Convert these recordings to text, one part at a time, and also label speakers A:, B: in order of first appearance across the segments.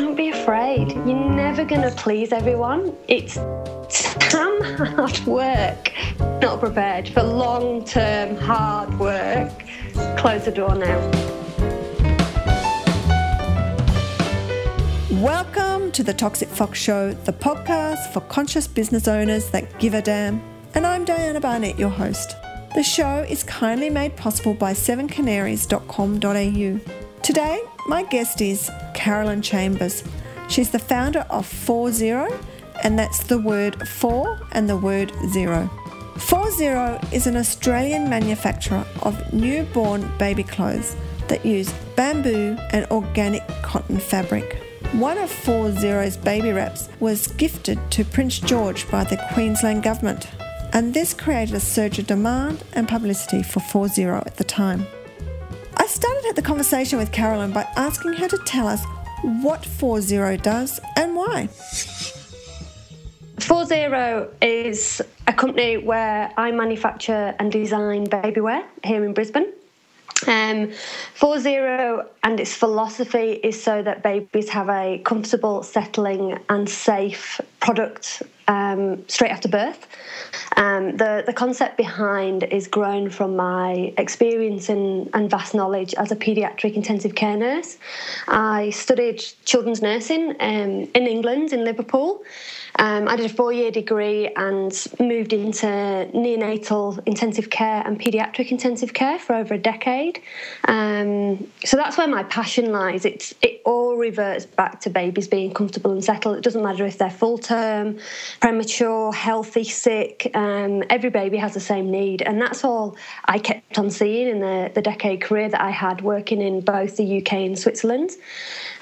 A: don't be afraid. You're never going to please everyone. It's damn hard work. Not prepared for long term hard work. Close the door now.
B: Welcome to the Toxic Fox Show, the podcast for conscious business owners that give a damn. And I'm Diana Barnett, your host. The show is kindly made possible by sevencanaries.com.au. Today, my guest is Carolyn Chambers. She's the founder of 40, and that's the word four and the word zero. 40 is an Australian manufacturer of newborn baby clothes that use bamboo and organic cotton fabric. One of 40's baby wraps was gifted to Prince George by the Queensland Government, and this created a surge of demand and publicity for 40 at the time. I started at the conversation with Carolyn by asking her to tell us what 40 does and why.
A: 40 is a company where I manufacture and design baby wear here in Brisbane. Um, 40 and its philosophy is so that babies have a comfortable, settling, and safe product um, straight after birth. Um, the, the concept behind is grown from my experience and, and vast knowledge as a paediatric intensive care nurse. I studied children's nursing um, in England, in Liverpool. Um, I did a four year degree and moved into neonatal intensive care and paediatric intensive care for over a decade. Um, so that's where my passion lies. It's, it all reverts back to babies being comfortable and settled. It doesn't matter if they're full term, premature, healthy, sick. Um, every baby has the same need. And that's all I kept on seeing in the, the decade career that I had working in both the UK and Switzerland.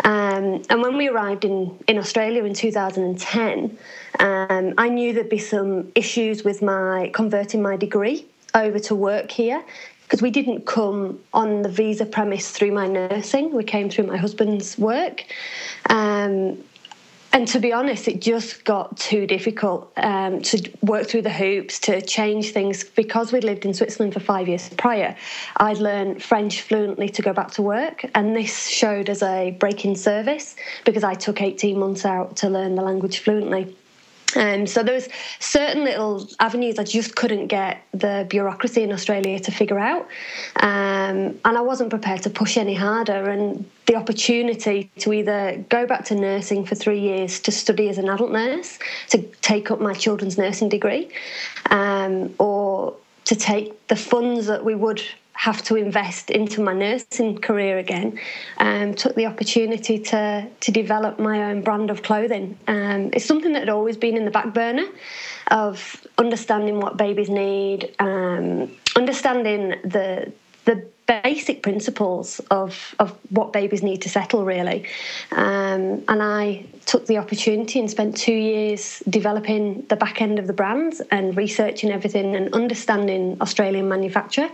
A: Um, and when we arrived in, in Australia in 2010, um, I knew there'd be some issues with my converting my degree over to work here because we didn't come on the visa premise through my nursing. We came through my husband's work. Um, and to be honest, it just got too difficult um, to work through the hoops, to change things. Because we'd lived in Switzerland for five years prior, I'd learned French fluently to go back to work. And this showed as a break in service because I took 18 months out to learn the language fluently. Um, so there was certain little avenues I just couldn't get the bureaucracy in Australia to figure out, um, and I wasn't prepared to push any harder. And the opportunity to either go back to nursing for three years to study as an adult nurse, to take up my children's nursing degree, um, or to take the funds that we would have to invest into my nursing career again, um, took the opportunity to to develop my own brand of clothing. Um, it's something that had always been in the back burner of understanding what babies need, um, understanding the the basic principles of, of what babies need to settle, really. Um, and I took the opportunity and spent two years developing the back end of the brand and researching everything and understanding Australian manufacture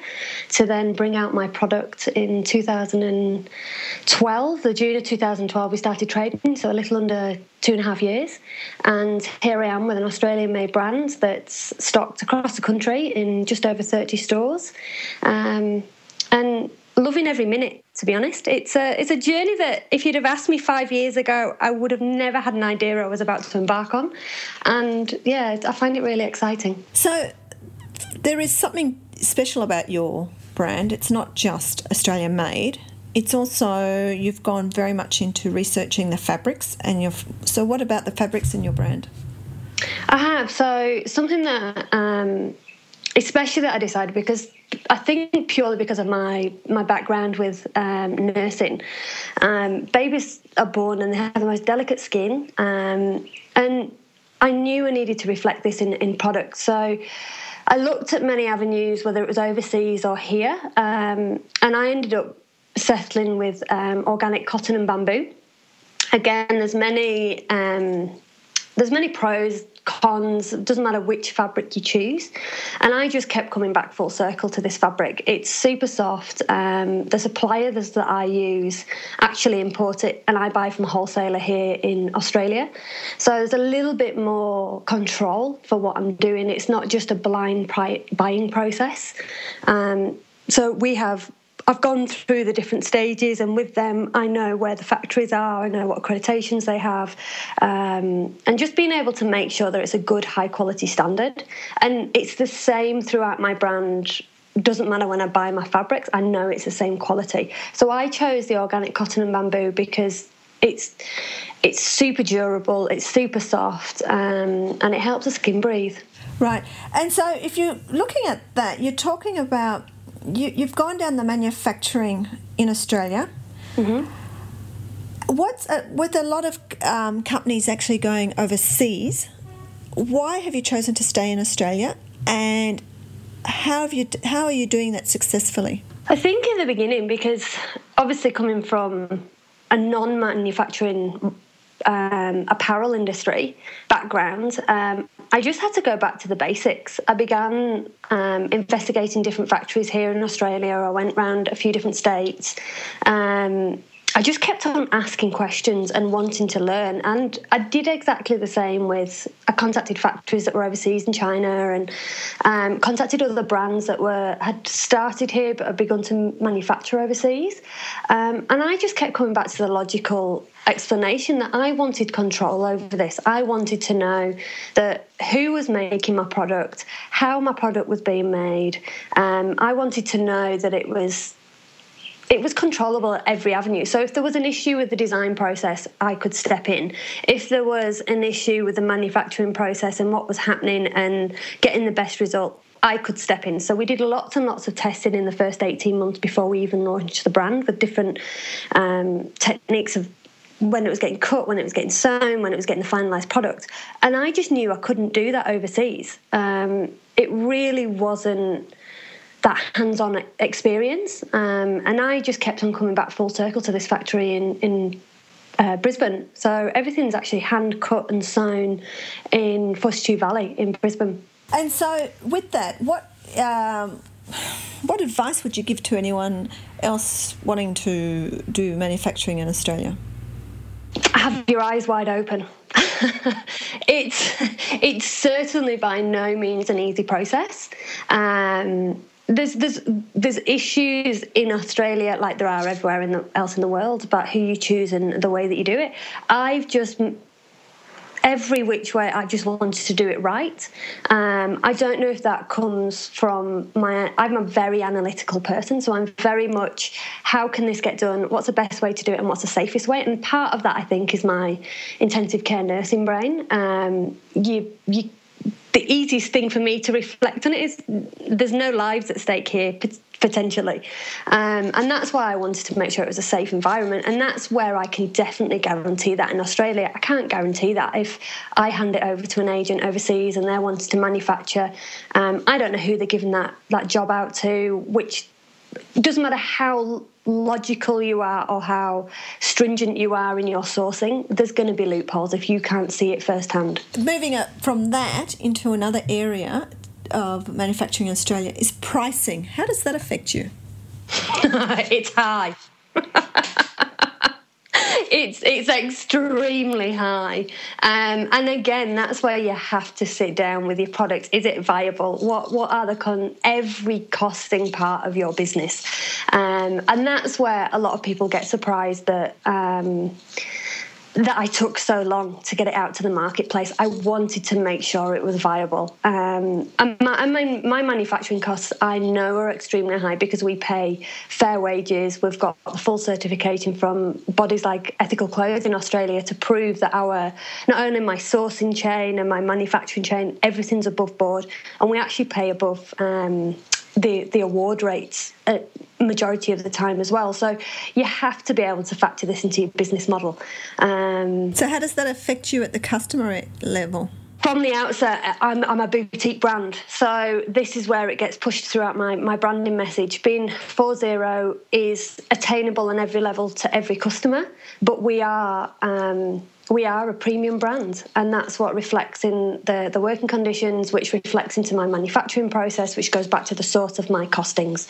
A: to then bring out my product in 2012. The June of 2012, we started trading, so a little under two and a half years. And here I am with an Australian made brand that's stocked across the country in just over 30 stores. Um, and loving every minute to be honest. It's a it's a journey that if you'd have asked me five years ago i would have never had an idea i was about to embark on. And yeah i find it really exciting.
B: So there is something special about your brand. It's not just australian made. It's also you've gone very much into researching the fabrics and your so what about the fabrics in your brand?
A: I have. So something that um, especially that i decided because I think purely because of my my background with um, nursing, um, babies are born and they have the most delicate skin, um, and I knew I needed to reflect this in in products. So. I looked at many avenues, whether it was overseas or here, um, and I ended up settling with um, organic cotton and bamboo. Again, there's many um, there's many pros cons, doesn't matter which fabric you choose. And I just kept coming back full circle to this fabric. It's super soft. Um, the suppliers that I use actually import it, and I buy from a wholesaler here in Australia. So there's a little bit more control for what I'm doing. It's not just a blind buying process. Um, so we have I've gone through the different stages, and with them, I know where the factories are, I know what accreditations they have, um, and just being able to make sure that it's a good, high quality standard. And it's the same throughout my brand doesn't matter when I buy my fabrics, I know it's the same quality. So I chose the organic cotton and bamboo because it's it's super durable, it's super soft, um, and it helps the skin breathe.
B: Right. And so if you're looking at that, you're talking about you, you've gone down the manufacturing in Australia. Mm-hmm. What's uh, with a lot of um, companies actually going overseas? Why have you chosen to stay in Australia, and how have you how are you doing that successfully?
A: I think in the beginning because obviously coming from a non-manufacturing um, apparel industry background, um, I just had to go back to the basics. I began um, investigating different factories here in Australia. I went around a few different states. I just kept on asking questions and wanting to learn. And I did exactly the same with, I contacted factories that were overseas in China and um, contacted other brands that were had started here but had begun to manufacture overseas. Um, and I just kept coming back to the logical explanation that I wanted control over this. I wanted to know that who was making my product, how my product was being made. Um, I wanted to know that it was it was controllable at every avenue. So if there was an issue with the design process, I could step in. If there was an issue with the manufacturing process and what was happening and getting the best result, I could step in. So we did lots and lots of testing in the first 18 months before we even launched the brand with different um, techniques of when it was getting cut, when it was getting sewn, when it was getting the finalised product. And I just knew I couldn't do that overseas. Um, it really wasn't that hands-on experience, um, and I just kept on coming back full circle to this factory in in uh, Brisbane. So everything's actually hand cut and sewn in Fortitude Valley in Brisbane.
B: And so, with that, what um, what advice would you give to anyone else wanting to do manufacturing in Australia?
A: Have your eyes wide open. it's it's certainly by no means an easy process. Um, there's there's there's issues in Australia like there are everywhere in the, else in the world about who you choose and the way that you do it. I've just every which way I just wanted to do it right. Um, I don't know if that comes from my. I'm a very analytical person, so I'm very much how can this get done? What's the best way to do it, and what's the safest way? And part of that, I think, is my intensive care nursing brain. Um, you you the easiest thing for me to reflect on it is there's no lives at stake here potentially. Um, and that's why i wanted to make sure it was a safe environment. And that's where i can definitely guarantee that in australia. I can't guarantee that if i hand it over to an agent overseas and they're wanting to manufacture um, i don't know who they're giving that, that job out to which doesn't matter how logical you are or how stringent you are in your sourcing, there's going to be loopholes if you can't see it firsthand.
B: Moving from that into another area of manufacturing in Australia is pricing. How does that affect you?
A: it's high. it's it's extremely high, um, and again, that's where you have to sit down with your product. Is it viable? What what are the con- every costing part of your business? Um, and that's where a lot of people get surprised that. Um, that I took so long to get it out to the marketplace. I wanted to make sure it was viable. Um, and, my, and my, my, manufacturing costs, I know, are extremely high because we pay fair wages. We've got full certification from bodies like Ethical Clothes in Australia to prove that our, not only my sourcing chain and my manufacturing chain, everything's above board. And we actually pay above um, the the award rates a majority of the time as well. So you have to be able to factor this into your business model. Um,
B: so how does that affect you at the customer level?
A: From the outset, I'm, I'm, a boutique brand, so this is where it gets pushed throughout my, my branding message. Being 4.0 is attainable on every level to every customer, but we are um, we are a premium brand and that's what reflects in the, the working conditions which reflects into my manufacturing process which goes back to the source of my costings.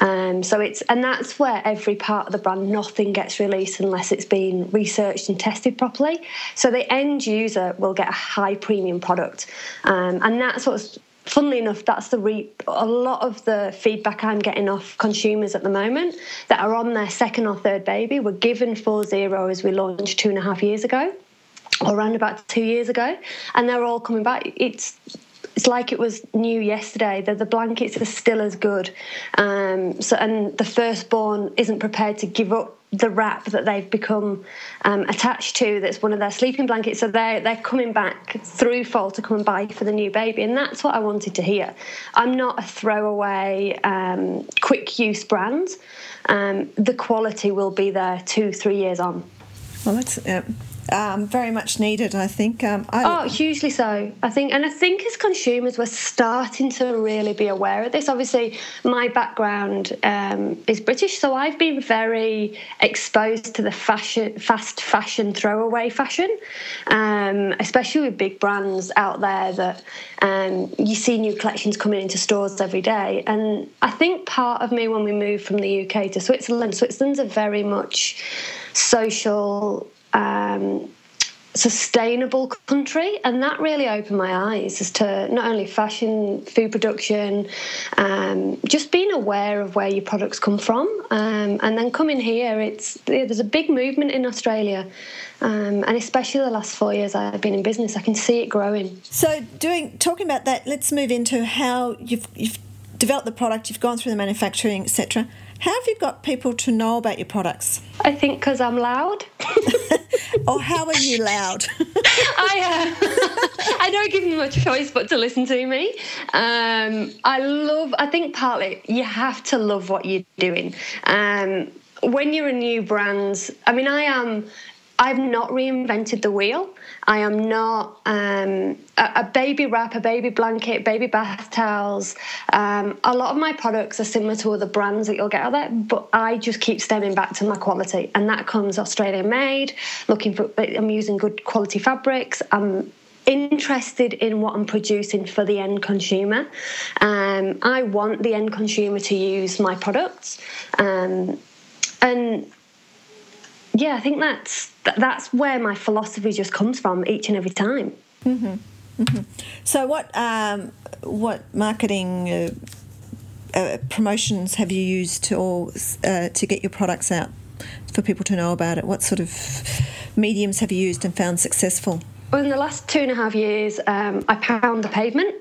A: Um, so it's and that's where every part of the brand nothing gets released unless it's been researched and tested properly. So the end user will get a high premium product. Um, and that's what's funnily enough, that's the re- a lot of the feedback I'm getting off consumers at the moment that are on their second or third baby were given 4.0 as we launched two and a half years ago, or around about two years ago, and they're all coming back. It's it's like it was new yesterday. The, the blankets are still as good. Um, so, and the firstborn isn't prepared to give up the wrap that they've become um, attached to that's one of their sleeping blankets. So they're, they're coming back through fall to come and buy for the new baby. And that's what i wanted to hear. I'm not a throwaway um, quick use brand. Um, the quality will be there two three years on.
B: Well that's uh, um, very much needed, I think. Um,
A: I... Oh, hugely so. I think, and I think as consumers, we're starting to really be aware of this. Obviously, my background um, is British, so I've been very exposed to the fashion, fast fashion, throwaway fashion, um, especially with big brands out there that um, you see new collections coming into stores every day. And I think part of me, when we moved from the UK to Switzerland, Switzerland's a very much social um, sustainable country and that really opened my eyes as to not only fashion food production um, just being aware of where your products come from um, and then coming here it's there's a big movement in australia um, and especially the last four years I've been in business, I can see it growing.
B: So, doing talking about that, let's move into how you've you've developed the product, you've gone through the manufacturing, etc. How have you got people to know about your products?
A: I think because I'm loud.
B: or how are you loud?
A: I uh, I don't give them much choice but to listen to me. Um, I love. I think partly you have to love what you're doing. Um, when you're a new brand, I mean, I am I've not reinvented the wheel. I am not um, a, a, baby wrap, a baby blanket, baby bath towels. Um, a lot of my products are similar to other brands that you'll get out there, but I just keep stemming back to my quality, and that comes Australian made. Looking for, I'm using good quality fabrics. I'm interested in what I'm producing for the end consumer. Um, I want the end consumer to use my products, um, and yeah, I think that's that's where my philosophy just comes from each and every time.
B: Mm-hmm. Mm-hmm. So, what um, what marketing uh, uh, promotions have you used to or uh, to get your products out for people to know about it? What sort of mediums have you used and found successful?
A: Well, in the last two and a half years, um, I pound the pavement.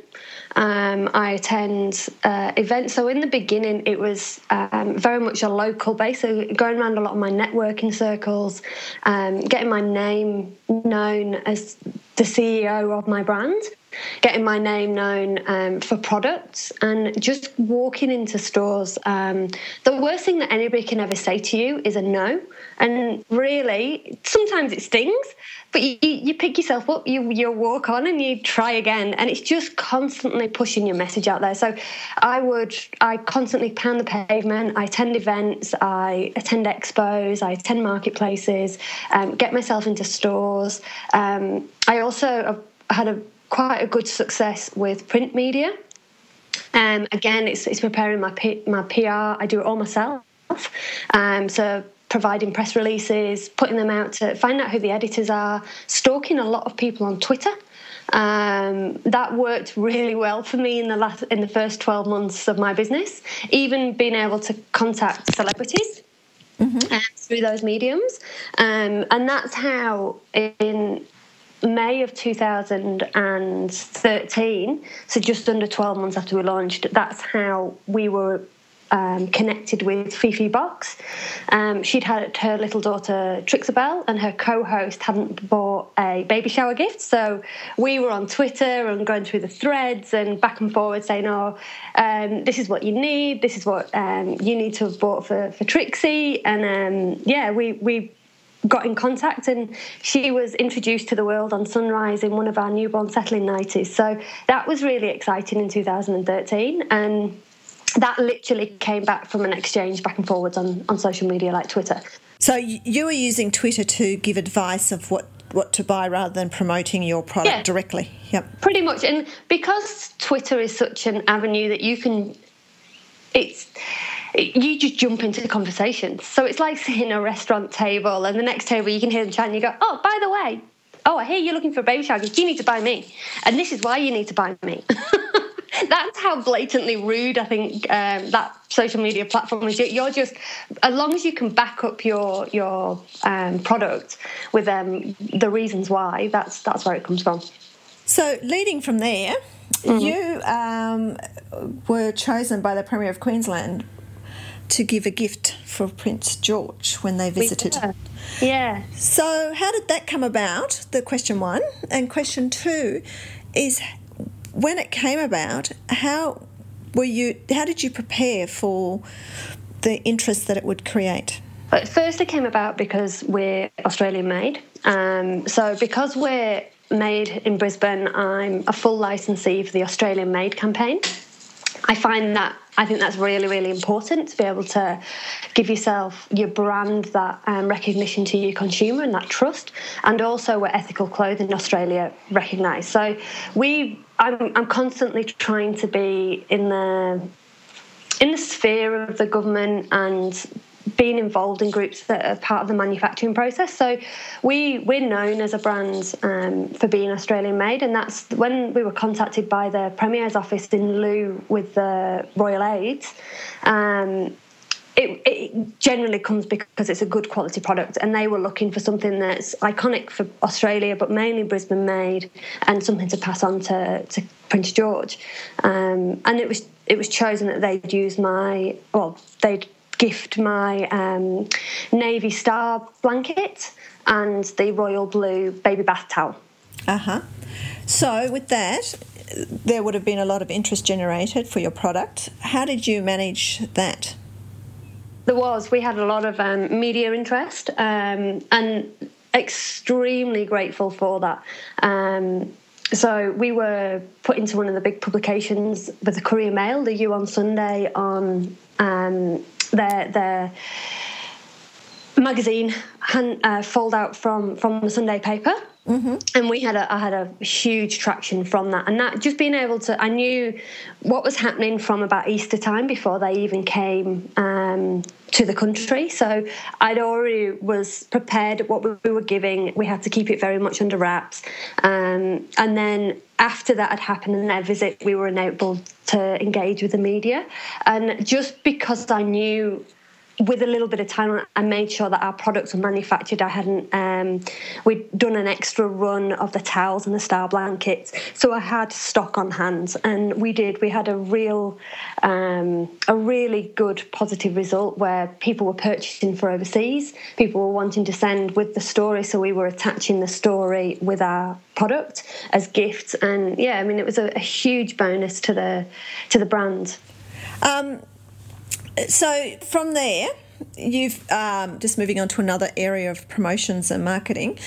A: Um, I attend uh, events. So in the beginning, it was um, very much a local base. So going around a lot of my networking circles, um, getting my name known as the CEO of my brand getting my name known um, for products and just walking into stores. Um, the worst thing that anybody can ever say to you is a no. And really, sometimes it stings, but you, you pick yourself up, you you walk on, and you try again, and it's just constantly pushing your message out there. So, I would I constantly pound the pavement. I attend events, I attend expos, I attend marketplaces, um, get myself into stores. Um, I also had a quite a good success with print media. Um, again, it's, it's preparing my P, my PR. I do it all myself. Um, so providing press releases, putting them out to find out who the editors are, stalking a lot of people on Twitter. Um, that worked really well for me in the last in the first 12 months of my business. Even being able to contact celebrities mm-hmm. uh, through those mediums, um, and that's how in May of 2013, so just under 12 months after we launched, that's how we were um, connected with Fifi Box. Um, she'd had her little daughter Trixiebelle, and her co-host hadn't bought a baby shower gift. So we were on Twitter and going through the threads and back and forward saying, "Oh, um, this is what you need. This is what um, you need to have bought for for Trixie." And um, yeah, we we got in contact and she was introduced to the world on sunrise in one of our newborn settling nighties so that was really exciting in 2013 and that literally came back from an exchange back and forwards on, on social media like Twitter.
B: So you were using Twitter to give advice of what what to buy rather than promoting your product yeah, directly. Yep.
A: Pretty much. And because Twitter is such an avenue that you can it's you just jump into the conversation. So it's like sitting at a restaurant table and the next table you can hear them chatting, you go, Oh, by the way, oh I hear you're looking for a baby shower, you need to buy me. And this is why you need to buy me. that's how blatantly rude I think um, that social media platform is. You're just as long as you can back up your your um, product with um, the reasons why. That's that's where it comes from.
B: So leading from there, mm-hmm. you um, were chosen by the Premier of Queensland to give a gift for Prince George when they visited.
A: Yeah.
B: So, how did that come about? The question one. And question two is when it came about, how were you how did you prepare for the interest that it would create?
A: First, it came about because we're Australian made. Um, so, because we're made in Brisbane, I'm a full licensee for the Australian Made campaign. I find that I think that's really, really important to be able to give yourself your brand that um, recognition to your consumer and that trust, and also where ethical clothing in Australia recognised. So we, I'm, I'm constantly trying to be in the in the sphere of the government and being involved in groups that are part of the manufacturing process. So we we're known as a brand um, for being Australian made, and that's when we were contacted by the Premier's office in lieu with the Royal Aides. Um, it, it, generally comes because it's a good quality product, and they were looking for something that's iconic for Australia, but mainly Brisbane made, and something to pass on to, to Prince George. Um, and it was it was chosen that they'd use my well, they'd gift my um, navy star blanket and the royal blue baby bath towel.
B: Uh huh. So, with that, there would have been a lot of interest generated for your product. How did you manage that?
A: There was. We had a lot of um, media interest um, and extremely grateful for that. Um, so we were put into one of the big publications with the Courier Mail, the U on Sunday on um, their their magazine hand, uh, fold out from from the Sunday paper. Mm-hmm. And we had a, I had a huge traction from that, and that just being able to, I knew what was happening from about Easter time before they even came um, to the country. So I'd already was prepared what we were giving. We had to keep it very much under wraps, um, and then after that had happened in their visit, we were able to engage with the media. And just because I knew with a little bit of time, I made sure that our products were manufactured. I hadn't, um, we'd done an extra run of the towels and the star blankets, so I had stock on hand, and we did. We had a real, um, a really good positive result where people were purchasing for overseas. People were wanting to send with the story, so we were attaching the story with our product as gifts, and yeah, I mean, it was a, a huge bonus to the to the brand.
B: Um, so from there, you've um, just moving on to another area of promotions and marketing.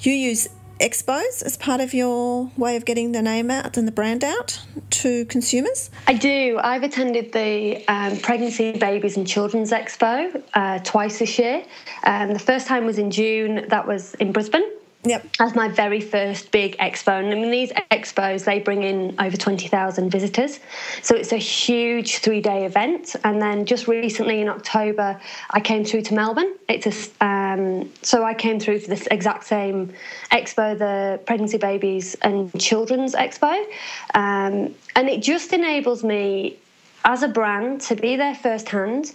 B: You use expos as part of your way of getting the name out and the brand out to consumers?
A: I do. I've attended the um, Pregnancy, Babies and Children's Expo uh, twice this year. Um, the first time was in June, that was in Brisbane.
B: Yep.
A: As my very first big expo. And I mean, these expos, they bring in over 20,000 visitors. So it's a huge three day event. And then just recently in October, I came through to Melbourne. It's a, um, so I came through for this exact same expo, the Pregnancy Babies and Children's Expo. Um, and it just enables me as a brand to be there firsthand.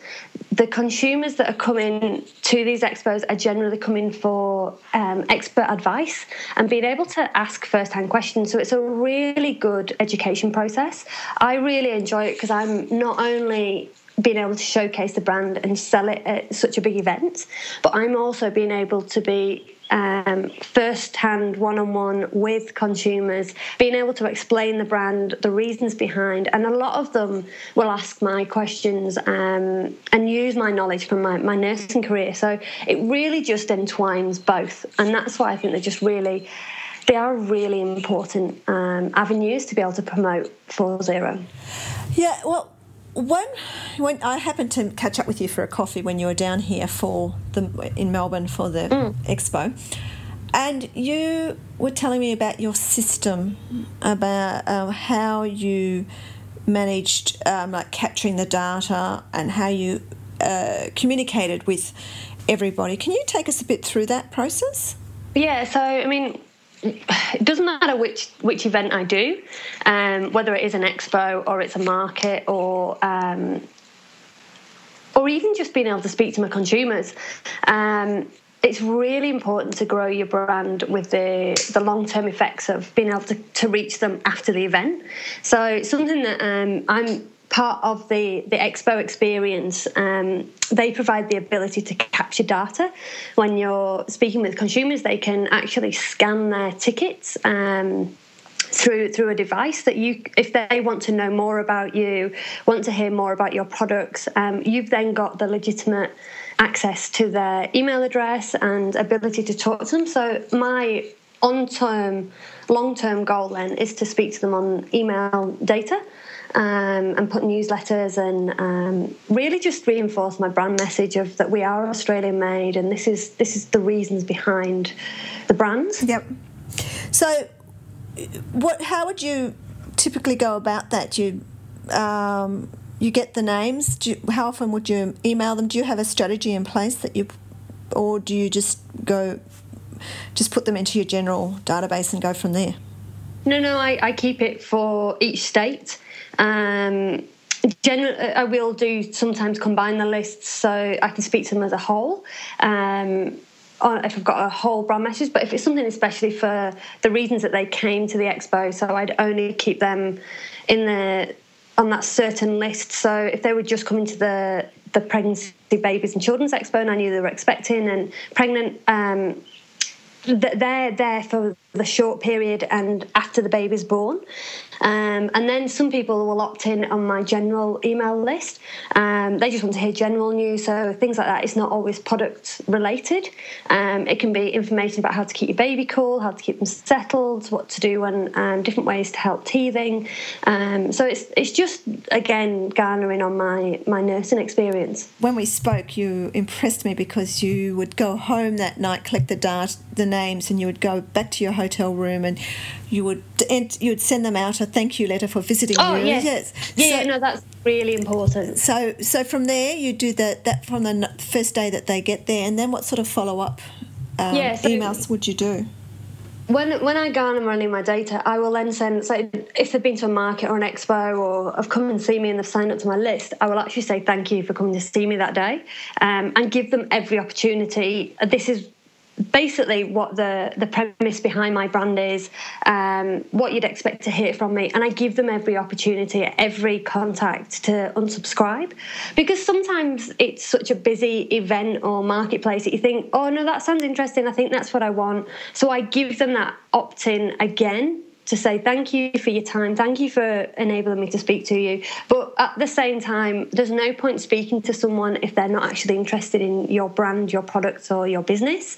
A: The consumers that are coming to these expos are generally coming for um, expert advice and being able to ask first-hand questions. So it's a really good education process. I really enjoy it because I'm not only being able to showcase the brand and sell it at such a big event, but I'm also being able to be um, first hand, one on one with consumers, being able to explain the brand, the reasons behind, and a lot of them will ask my questions um, and use my knowledge from my, my nursing career. So it really just entwines both, and that's why I think they're just really. They are really important um, avenues to be able to promote 4.0.
B: Yeah, well, when when I happened to catch up with you for a coffee when you were down here for the in Melbourne for the mm. expo, and you were telling me about your system, about uh, how you managed um, like capturing the data and how you uh, communicated with everybody. Can you take us a bit through that process?
A: Yeah. So I mean, it doesn't matter which which event I do, um, whether it is an expo or it's a market or um, or even just being able to speak to my consumers. Um, it's really important to grow your brand with the, the long term effects of being able to, to reach them after the event. So, something that um, I'm part of the, the expo experience, um, they provide the ability to capture data. When you're speaking with consumers, they can actually scan their tickets. Um, through through a device that you if they want to know more about you want to hear more about your products um, you've then got the legitimate access to their email address and ability to talk to them so my on term long term goal then is to speak to them on email data um, and put newsletters and um, really just reinforce my brand message of that we are Australian made and this is this is the reasons behind the brands.
B: Yep. So, what? How would you typically go about that? You um, you get the names. You, how often would you email them? Do you have a strategy in place that you, or do you just go, just put them into your general database and go from there?
A: No, no, I, I keep it for each state. Um, generally, I will do sometimes combine the lists so I can speak to them as a whole. Um, if I've got a whole brand message, but if it's something especially for the reasons that they came to the expo, so I'd only keep them in the on that certain list. So if they were just coming to the the pregnancy babies and children's expo, and I knew they were expecting and pregnant, um, they're there for the short period and after the baby's born. Um, and then some people will opt in on my general email list. Um, they just want to hear general news, so things like that. It's not always product related. Um, it can be information about how to keep your baby cool, how to keep them settled, what to do, and um, different ways to help teething. Um, so it's it's just again garnering on my my nursing experience.
B: When we spoke, you impressed me because you would go home that night, collect the data, the names, and you would go back to your hotel room and you would you would send them out a thank you letter for visiting
A: oh,
B: you.
A: Yes. yes. Yeah, so, no, that's really important.
B: So so from there you do that that from the first day that they get there, and then what sort of follow up um, yeah, so emails would you do?
A: When, when I go and I'm running my data, I will then send, so if they've been to a market or an expo or have come and seen me and they've signed up to my list, I will actually say thank you for coming to see me that day um, and give them every opportunity. This is basically what the the premise behind my brand is um, what you'd expect to hear from me. And i give them every opportunity every contact to unsubscribe. Because sometimes it's such a busy event or marketplace that you think oh no that sounds interesting. I think that's what i want. So i give them that opt-in again to say thank you for your time, thank you for enabling me to speak to you. But at the same time, there's no point speaking to someone if they're not actually interested in your brand, your products, or your business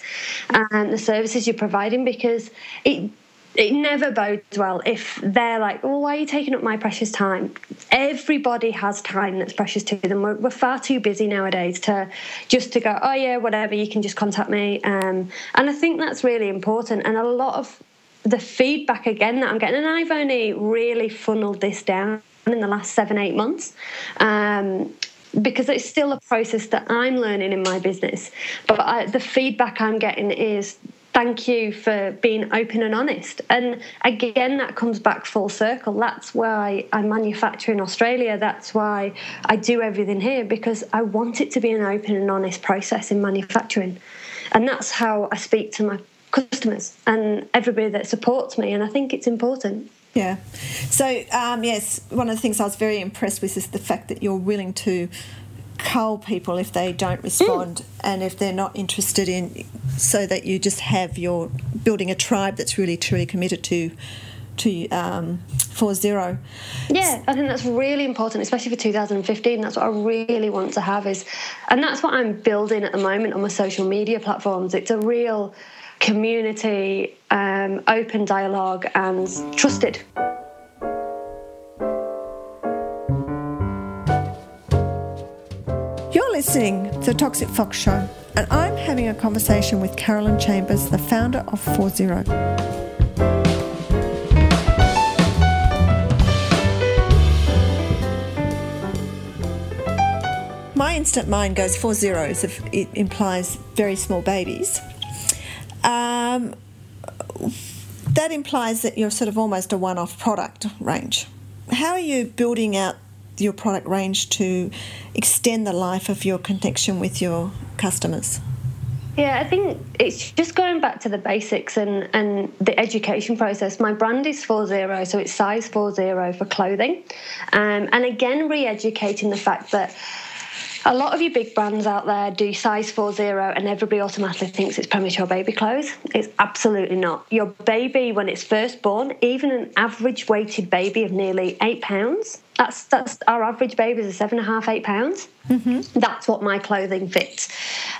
A: and the services you're providing because it it never bodes well if they're like, "Oh, why are you taking up my precious time?" Everybody has time that's precious to them. We're, we're, far too busy nowadays to just to go, "Oh yeah, whatever. You can just contact me." Um, and I think that's really important. And a lot of the feedback again that I'm getting, and I've only really funneled this down in the last seven, eight months. Um, because it's still a process that I'm learning in my business. But I, the feedback I'm getting is thank you for being open and honest. And again, that comes back full circle. That's why I manufacture in Australia. That's why I do everything here because I want it to be an open and honest process in manufacturing. And that's how I speak to my customers and everybody that supports me. And I think it's important.
B: Yeah. So, um, yes, one of the things I was very impressed with is the fact that you're willing to cull people if they don't respond mm. and if they're not interested in, so that you just have your building a tribe that's really truly committed to to um, four zero.
A: Yeah, I think that's really important, especially for 2015. That's what I really want to have is, and that's what I'm building at the moment on my social media platforms. It's a real community, um, open dialogue, and trusted.
B: You're listening to the Toxic Fox Show, and I'm having a conversation with Carolyn Chambers, the founder of 40. My instant mind goes four zeros if it implies very small babies. Um, that implies that you're sort of almost a one off product range. How are you building out your product range to extend the life of your connection with your customers?
A: Yeah, I think it's just going back to the basics and, and the education process. My brand is 40, so it's size 40 for clothing. Um, and again, re educating the fact that a lot of your big brands out there do size 40 and everybody automatically thinks it's premature baby clothes. It's absolutely not. Your baby, when it's first born, even an average weighted baby of nearly eight pounds, that's that's our average baby is seven and a half, eight pounds. Mm-hmm. That's what my clothing fits,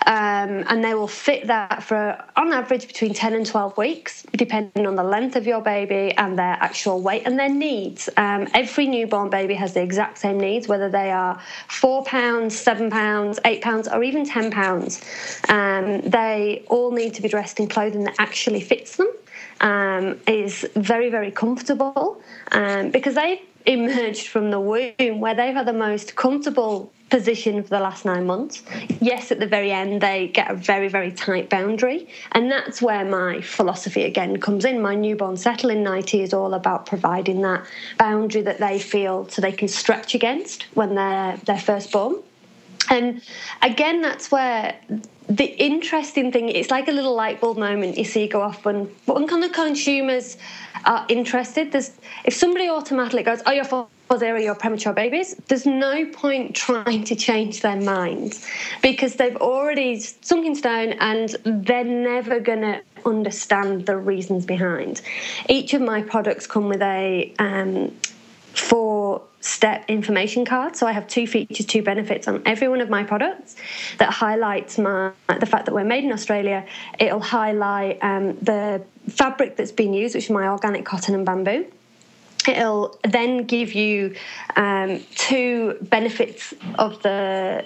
A: um, and they will fit that for on average between ten and twelve weeks, depending on the length of your baby and their actual weight and their needs. Um, every newborn baby has the exact same needs, whether they are four pounds, seven pounds, eight pounds, or even ten pounds. Um, they all need to be dressed in clothing that actually fits them. Um, is very very comfortable um, because they emerged from the womb where they've had the most comfortable position for the last nine months. Yes, at the very end, they get a very, very tight boundary. And that's where my philosophy again comes in. My newborn settling nightie is all about providing that boundary that they feel so they can stretch against when they're, they're first born. And again, that's where the interesting thing it's like a little light bulb moment. You see go off when when kind of consumers are interested there's if somebody automatically goes oh you're for you're premature babies there's no point trying to change their minds because they've already sunk in stone and they're never to understand the reasons behind. Each of my products come with a um, four step information card. So I have two features, two benefits on every one of my products that highlights my the fact that we're made in Australia. It'll highlight um, the fabric that's been used, which is my organic cotton and bamboo. It'll then give you um, two benefits of the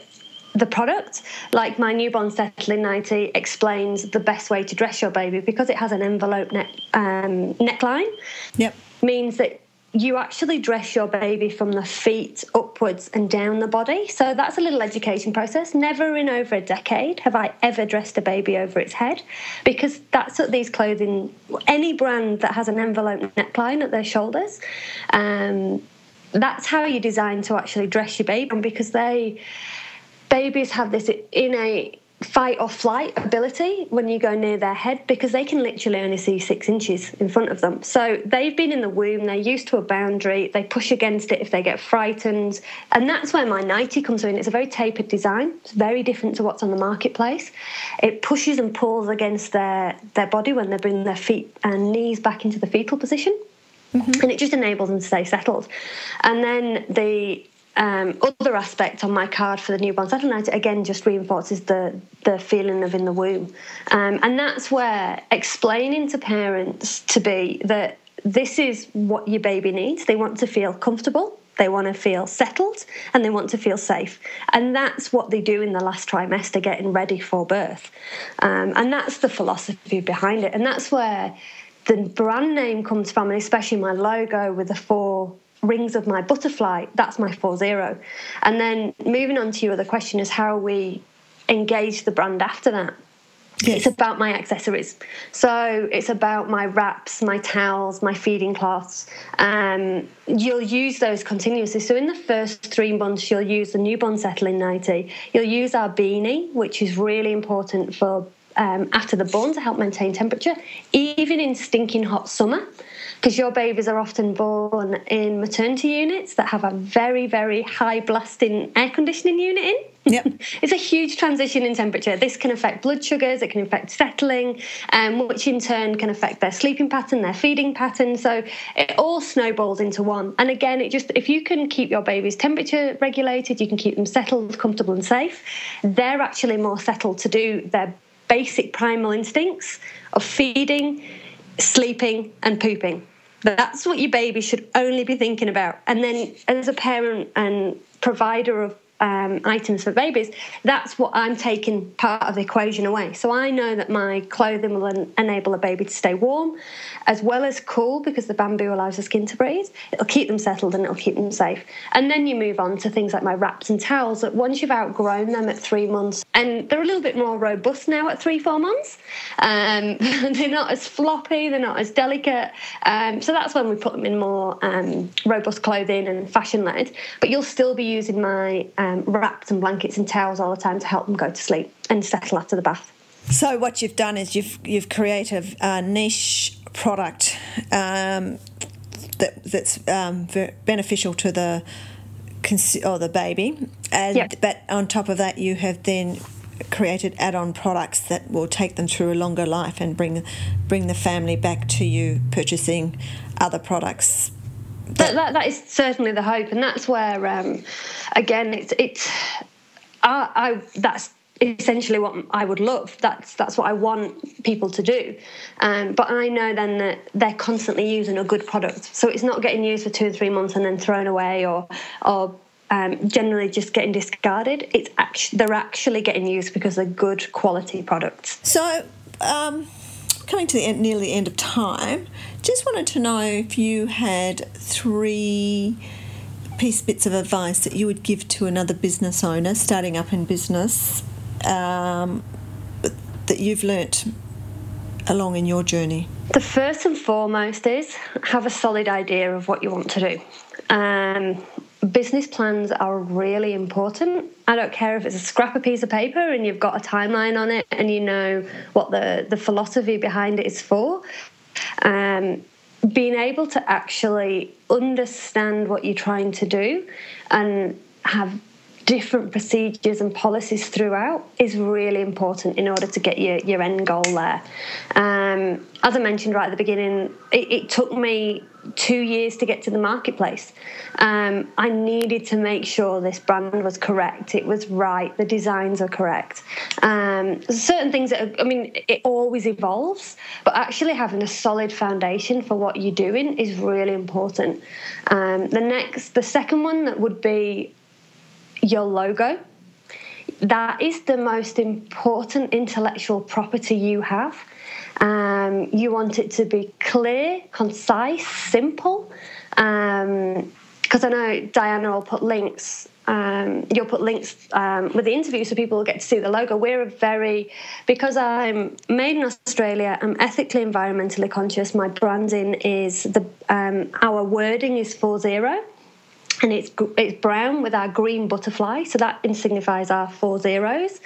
A: the product, like my newborn settling nightie, explains the best way to dress your baby because it has an envelope neck um, neckline.
B: Yep,
A: means that you actually dress your baby from the feet upwards and down the body. So that's a little education process. Never in over a decade have I ever dressed a baby over its head because that's what these clothing, any brand that has an envelope neckline at their shoulders, um, that's how you design to actually dress your baby because they babies have this innate fight or flight ability when you go near their head because they can literally only see six inches in front of them. So they've been in the womb, they're used to a boundary, they push against it if they get frightened. And that's where my nightie comes in. It's a very tapered design, it's very different to what's on the marketplace. It pushes and pulls against their, their body when they bring their feet and knees back into the fetal position. Mm-hmm. And it just enables them to stay settled. And then the um, other aspect on my card for the newborn satellite again just reinforces the the feeling of in the womb, um, and that's where explaining to parents to be that this is what your baby needs. They want to feel comfortable. They want to feel settled and they want to feel safe. And that's what they do in the last trimester, getting ready for birth. Um, and that's the philosophy behind it. And that's where the brand name comes from, and especially my logo with the four rings of my butterfly, that's my four zero. And then moving on to your other question is how we engage the brand after that. Yes. It's about my accessories. So it's about my wraps, my towels, my feeding cloths. Um, you'll use those continuously. So in the first three months, you'll use the newborn settling nightie. You'll use our beanie, which is really important for um, after the born to help maintain temperature, even in stinking hot summer because your babies are often born in maternity units that have a very, very high blasting air conditioning unit in.
B: Yep.
A: it's a huge transition in temperature. This can affect blood sugars, it can affect settling, um, which in turn can affect their sleeping pattern, their feeding pattern. So it all snowballs into one. And again, it just if you can keep your baby's temperature regulated, you can keep them settled, comfortable, and safe, they're actually more settled to do their basic primal instincts of feeding, sleeping, and pooping. That's what your baby should only be thinking about. And then, as a parent and provider of um, items for babies, that's what I'm taking part of the equation away. So I know that my clothing will en- enable a baby to stay warm as well as cool because the bamboo allows the skin to breathe. It'll keep them settled and it'll keep them safe. And then you move on to things like my wraps and towels that once you've outgrown them at three months, and they're a little bit more robust now at three, four months. Um, they're not as floppy, they're not as delicate. Um, so that's when we put them in more um, robust clothing and fashion led. But you'll still be using my um, wraps and blankets and towels all the time to help them go to sleep and settle after the bath.
B: So what you've done is you've you've created a niche product um, that that's um, beneficial to the or the baby, and
A: Yep.
B: but on top of that, you have then created add-on products that will take them through a longer life and bring bring the family back to you purchasing other products.
A: That, that, that is certainly the hope, and that's where, um, again, it's it's I, I that's essentially what I would love. That's that's what I want people to do. Um, but I know then that they're constantly using a good product, so it's not getting used for two or three months and then thrown away or or. Um, generally, just getting discarded. It's actually they're actually getting used because they're good quality products.
B: So, um, coming to the end, nearly the end of time, just wanted to know if you had three piece bits of advice that you would give to another business owner starting up in business um, that you've learnt along in your journey.
A: The first and foremost is have a solid idea of what you want to do. Um, business plans are really important. I don't care if it's a scrap of piece of paper and you've got a timeline on it and you know what the, the philosophy behind it is for. Um, being able to actually understand what you're trying to do and have different procedures and policies throughout is really important in order to get your, your end goal there. Um, as I mentioned right at the beginning, it, it took me two years to get to the marketplace. Um, I needed to make sure this brand was correct, it was right, the designs are correct. Um, certain things that, are, I mean, it always evolves, but actually having a solid foundation for what you're doing is really important. Um, the next, the second one that would be your logo. That is the most important intellectual property you have. Um, you want it to be clear, concise, simple. Because I know Diana will put links. Um, you'll put links um, with the interview so people will get to see the logo. We're a very, because I'm made in Australia, I'm ethically, environmentally conscious. My branding is the, um, our wording is 4-0 and it's it's brown with our green butterfly, so that signifies our four zeros.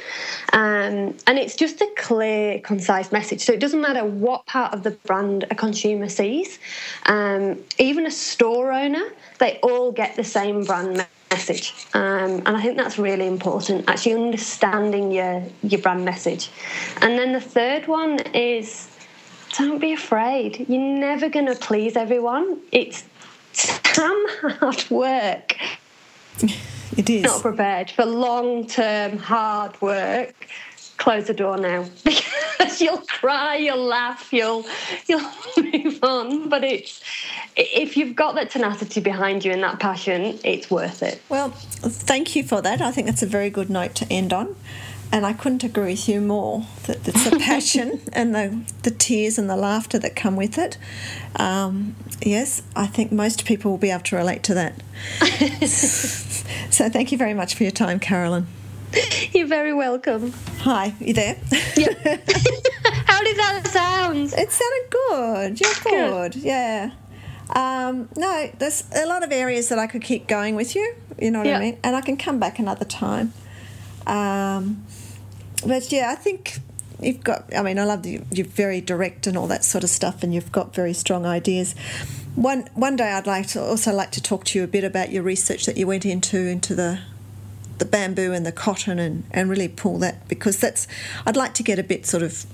A: Um, and it's just a clear, concise message. So it doesn't matter what part of the brand a consumer sees, um, even a store owner, they all get the same brand message. Um, and I think that's really important, actually understanding your your brand message. And then the third one is don't be afraid. You're never going to please everyone. It's some hard work.
B: It is.
A: Not prepared for long term hard work. Close the door now because you'll cry, you'll laugh, you'll you'll move on. But it's if you've got that tenacity behind you and that passion, it's worth it.
B: Well, thank you for that. I think that's a very good note to end on. And I couldn't agree with you more that it's the passion and the, the tears and the laughter that come with it. Um, yes, I think most people will be able to relate to that. so thank you very much for your time, Carolyn.
A: You're very welcome.
B: Hi, you there?
A: Yeah. How did that sound?
B: It sounded good. You're good. Yeah. Um, no, there's a lot of areas that I could keep going with you. You know what
A: Yeah.
B: I mean? And I can come back another time. Um, but yeah, I think you've got. I mean, I love that you- you're very direct and all that sort of stuff, and you've got very strong ideas. One one day, I'd like to also like to talk to you a bit about your research that you went into into the the bamboo and the cotton and, and really pull that because that's I'd like to get a bit sort of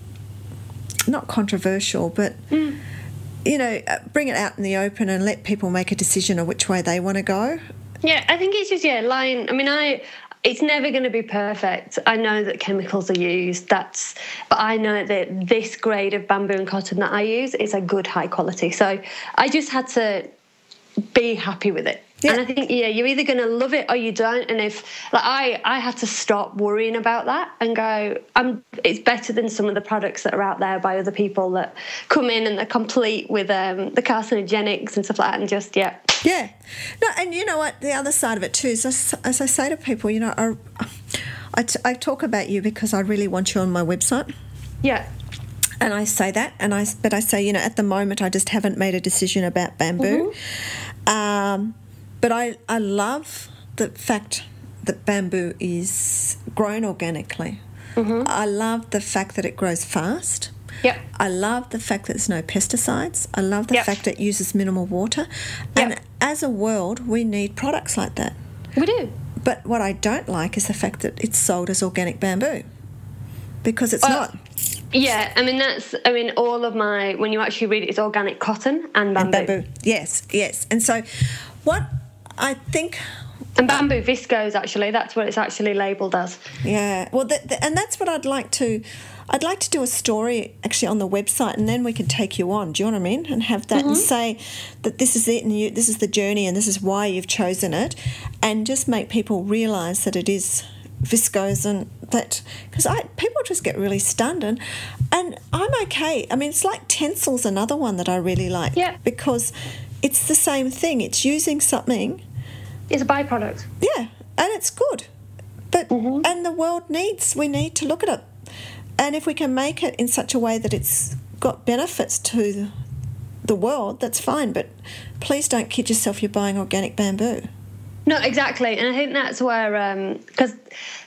B: not controversial but you know uh, bring it out in the open and let people make a decision of which way they want to go
A: Yeah, I think it's just yeah, line. I mean, I it's never going to be perfect. I know that chemicals are used. That's, but I know that this grade of bamboo and cotton that I use is a good high quality. So I just had to be happy with it. Yeah. And I think yeah, you're either going to love it or you don't. And if like I, I had to stop worrying about that and go, I'm. It's better than some of the products that are out there by other people that come in and they're complete with um, the carcinogenics and stuff like that, and just yeah.
B: Yeah, no, and you know what? The other side of it too is, as, as I say to people, you know, I, I, t- I talk about you because I really want you on my website.
A: Yeah
B: and I say that, and I but I say you know at the moment I just haven't made a decision about bamboo. Mm-hmm. Um, but I, I love the fact that bamboo is grown organically. Mm-hmm. I love the fact that it grows fast.
A: Yep.
B: I love the fact that there's no pesticides. I love the yep. fact that it uses minimal water. Yep. And as a world, we need products like that.
A: We do.
B: But what I don't like is the fact that it's sold as organic bamboo because it's well, not.
A: Yeah, I mean that's. I mean all of my when you actually read it, it's organic cotton and bamboo. And bamboo.
B: Yes, yes. And so, what I think.
A: And bamboo viscose, actually, that's what it's actually labelled as.
B: Yeah, well, the, the, and that's what I'd like to. I'd like to do a story actually on the website, and then we can take you on. Do you know what I mean? And have that mm-hmm. and say that this is it, and you, this is the journey, and this is why you've chosen it, and just make people realise that it is viscose and that because I people just get really stunned and and I'm okay. I mean, it's like Tencel's another one that I really like.
A: Yeah.
B: Because it's the same thing. It's using something.
A: It's a byproduct.
B: Yeah, and it's good. But mm-hmm. and the world needs. We need to look at it, and if we can make it in such a way that it's got benefits to the world, that's fine. But please don't kid yourself. You're buying organic bamboo.
A: No, exactly, and I think that's where because um,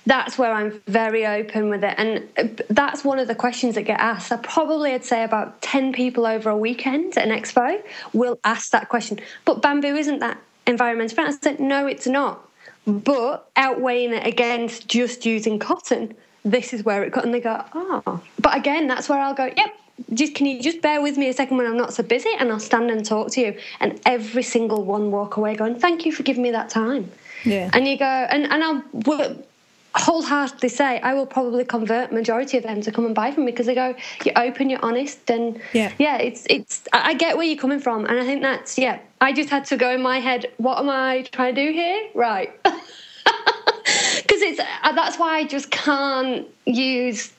A: that's where I'm very open with it, and uh, that's one of the questions that get asked. I probably I'd say about ten people over a weekend at an expo will ask that question. But bamboo isn't that environmental friendly. I said no, it's not. But outweighing it against just using cotton, this is where it got, and they go, oh. But again, that's where I'll go. Yep, just can you just bear with me a second when I'm not so busy and I'll stand and talk to you? And every single one walk away going thank you for giving me that time.
B: Yeah.
A: And you go and and I'll wholeheartedly say I will probably convert majority of them to come and buy from me because they go you're open you're honest and
B: yeah.
A: yeah it's it's I get where you're coming from and I think that's yeah I just had to go in my head what am I trying to do here? Right. Because it's uh, that's why I just can't use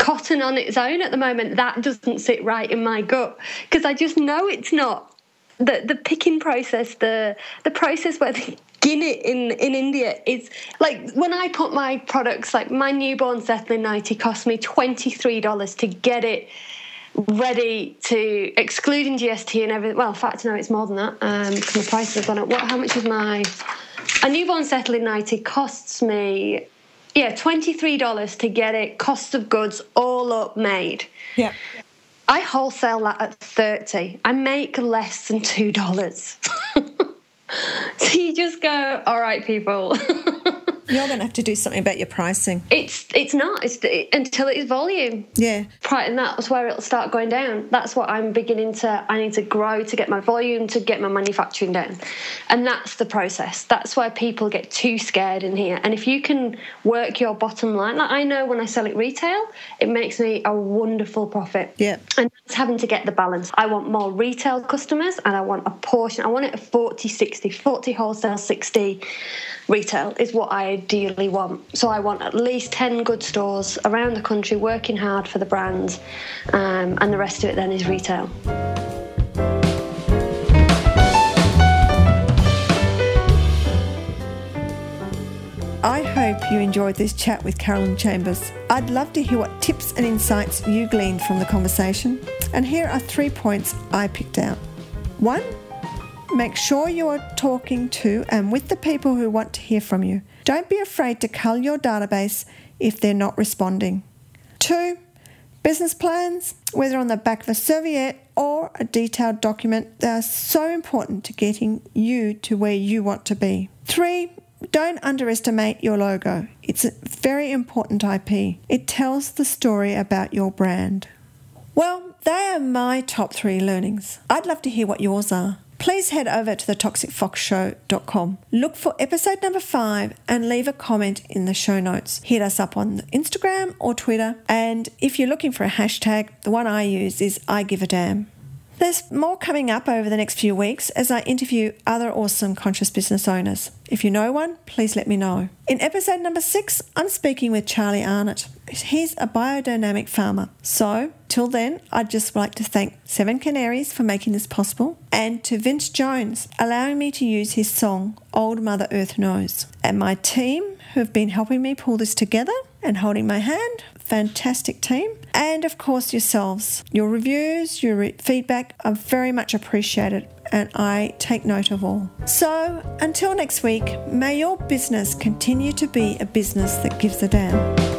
A: cotton on its own at the moment, that doesn't sit right in my gut because I just know it's not. The the picking process, the the process where the gin it in in India is like when I put my products, like my newborn settling nightie cost me twenty three dollars to get it ready to excluding GST and everything. Well, in fact, no, it's more than that um, because my prices have gone up. What? How much is my a newborn settling nightie costs me yeah, $23 to get it, cost of goods, all up made.
B: Yeah.
A: I wholesale that at 30. I make less than $2. so you just go, all right, people.
B: You're going to have to do something about your pricing.
A: It's it's not. It's it, until it is volume.
B: Yeah.
A: And that's where it'll start going down. That's what I'm beginning to. I need to grow to get my volume to get my manufacturing down, and that's the process. That's why people get too scared in here. And if you can work your bottom line, like I know when I sell it retail, it makes me a wonderful profit.
B: Yeah.
A: And that's having to get the balance. I want more retail customers, and I want a portion. I want it a 40, 60, 40 wholesale, 60 retail is what I ideally want. So I want at least 10 good stores around the country working hard for the brands, um, and the rest of it then is retail.
B: I hope you enjoyed this chat with Carolyn Chambers. I'd love to hear what tips and insights you gleaned from the conversation. And here are three points I picked out. One, Make sure you are talking to and with the people who want to hear from you. Don't be afraid to cull your database if they're not responding. Two, business plans, whether on the back of a serviette or a detailed document, they are so important to getting you to where you want to be. Three, don't underestimate your logo. It's a very important IP. It tells the story about your brand. Well, they are my top three learnings. I'd love to hear what yours are please head over to thetoxicfoxshow.com. Look for episode number five and leave a comment in the show notes. Hit us up on Instagram or Twitter. And if you're looking for a hashtag, the one I use is I give a damn. There's more coming up over the next few weeks as I interview other awesome conscious business owners. If you know one, please let me know. In episode number six, I'm speaking with Charlie Arnott. He's a biodynamic farmer. So, till then, I'd just like to thank Seven Canaries for making this possible and to Vince Jones allowing me to use his song Old Mother Earth Knows. And my team who have been helping me pull this together and holding my hand. Fantastic team. And of course, yourselves. Your reviews, your re- feedback are very much appreciated and I take note of all. So, until next week, may your business continue to be a business that gives a damn.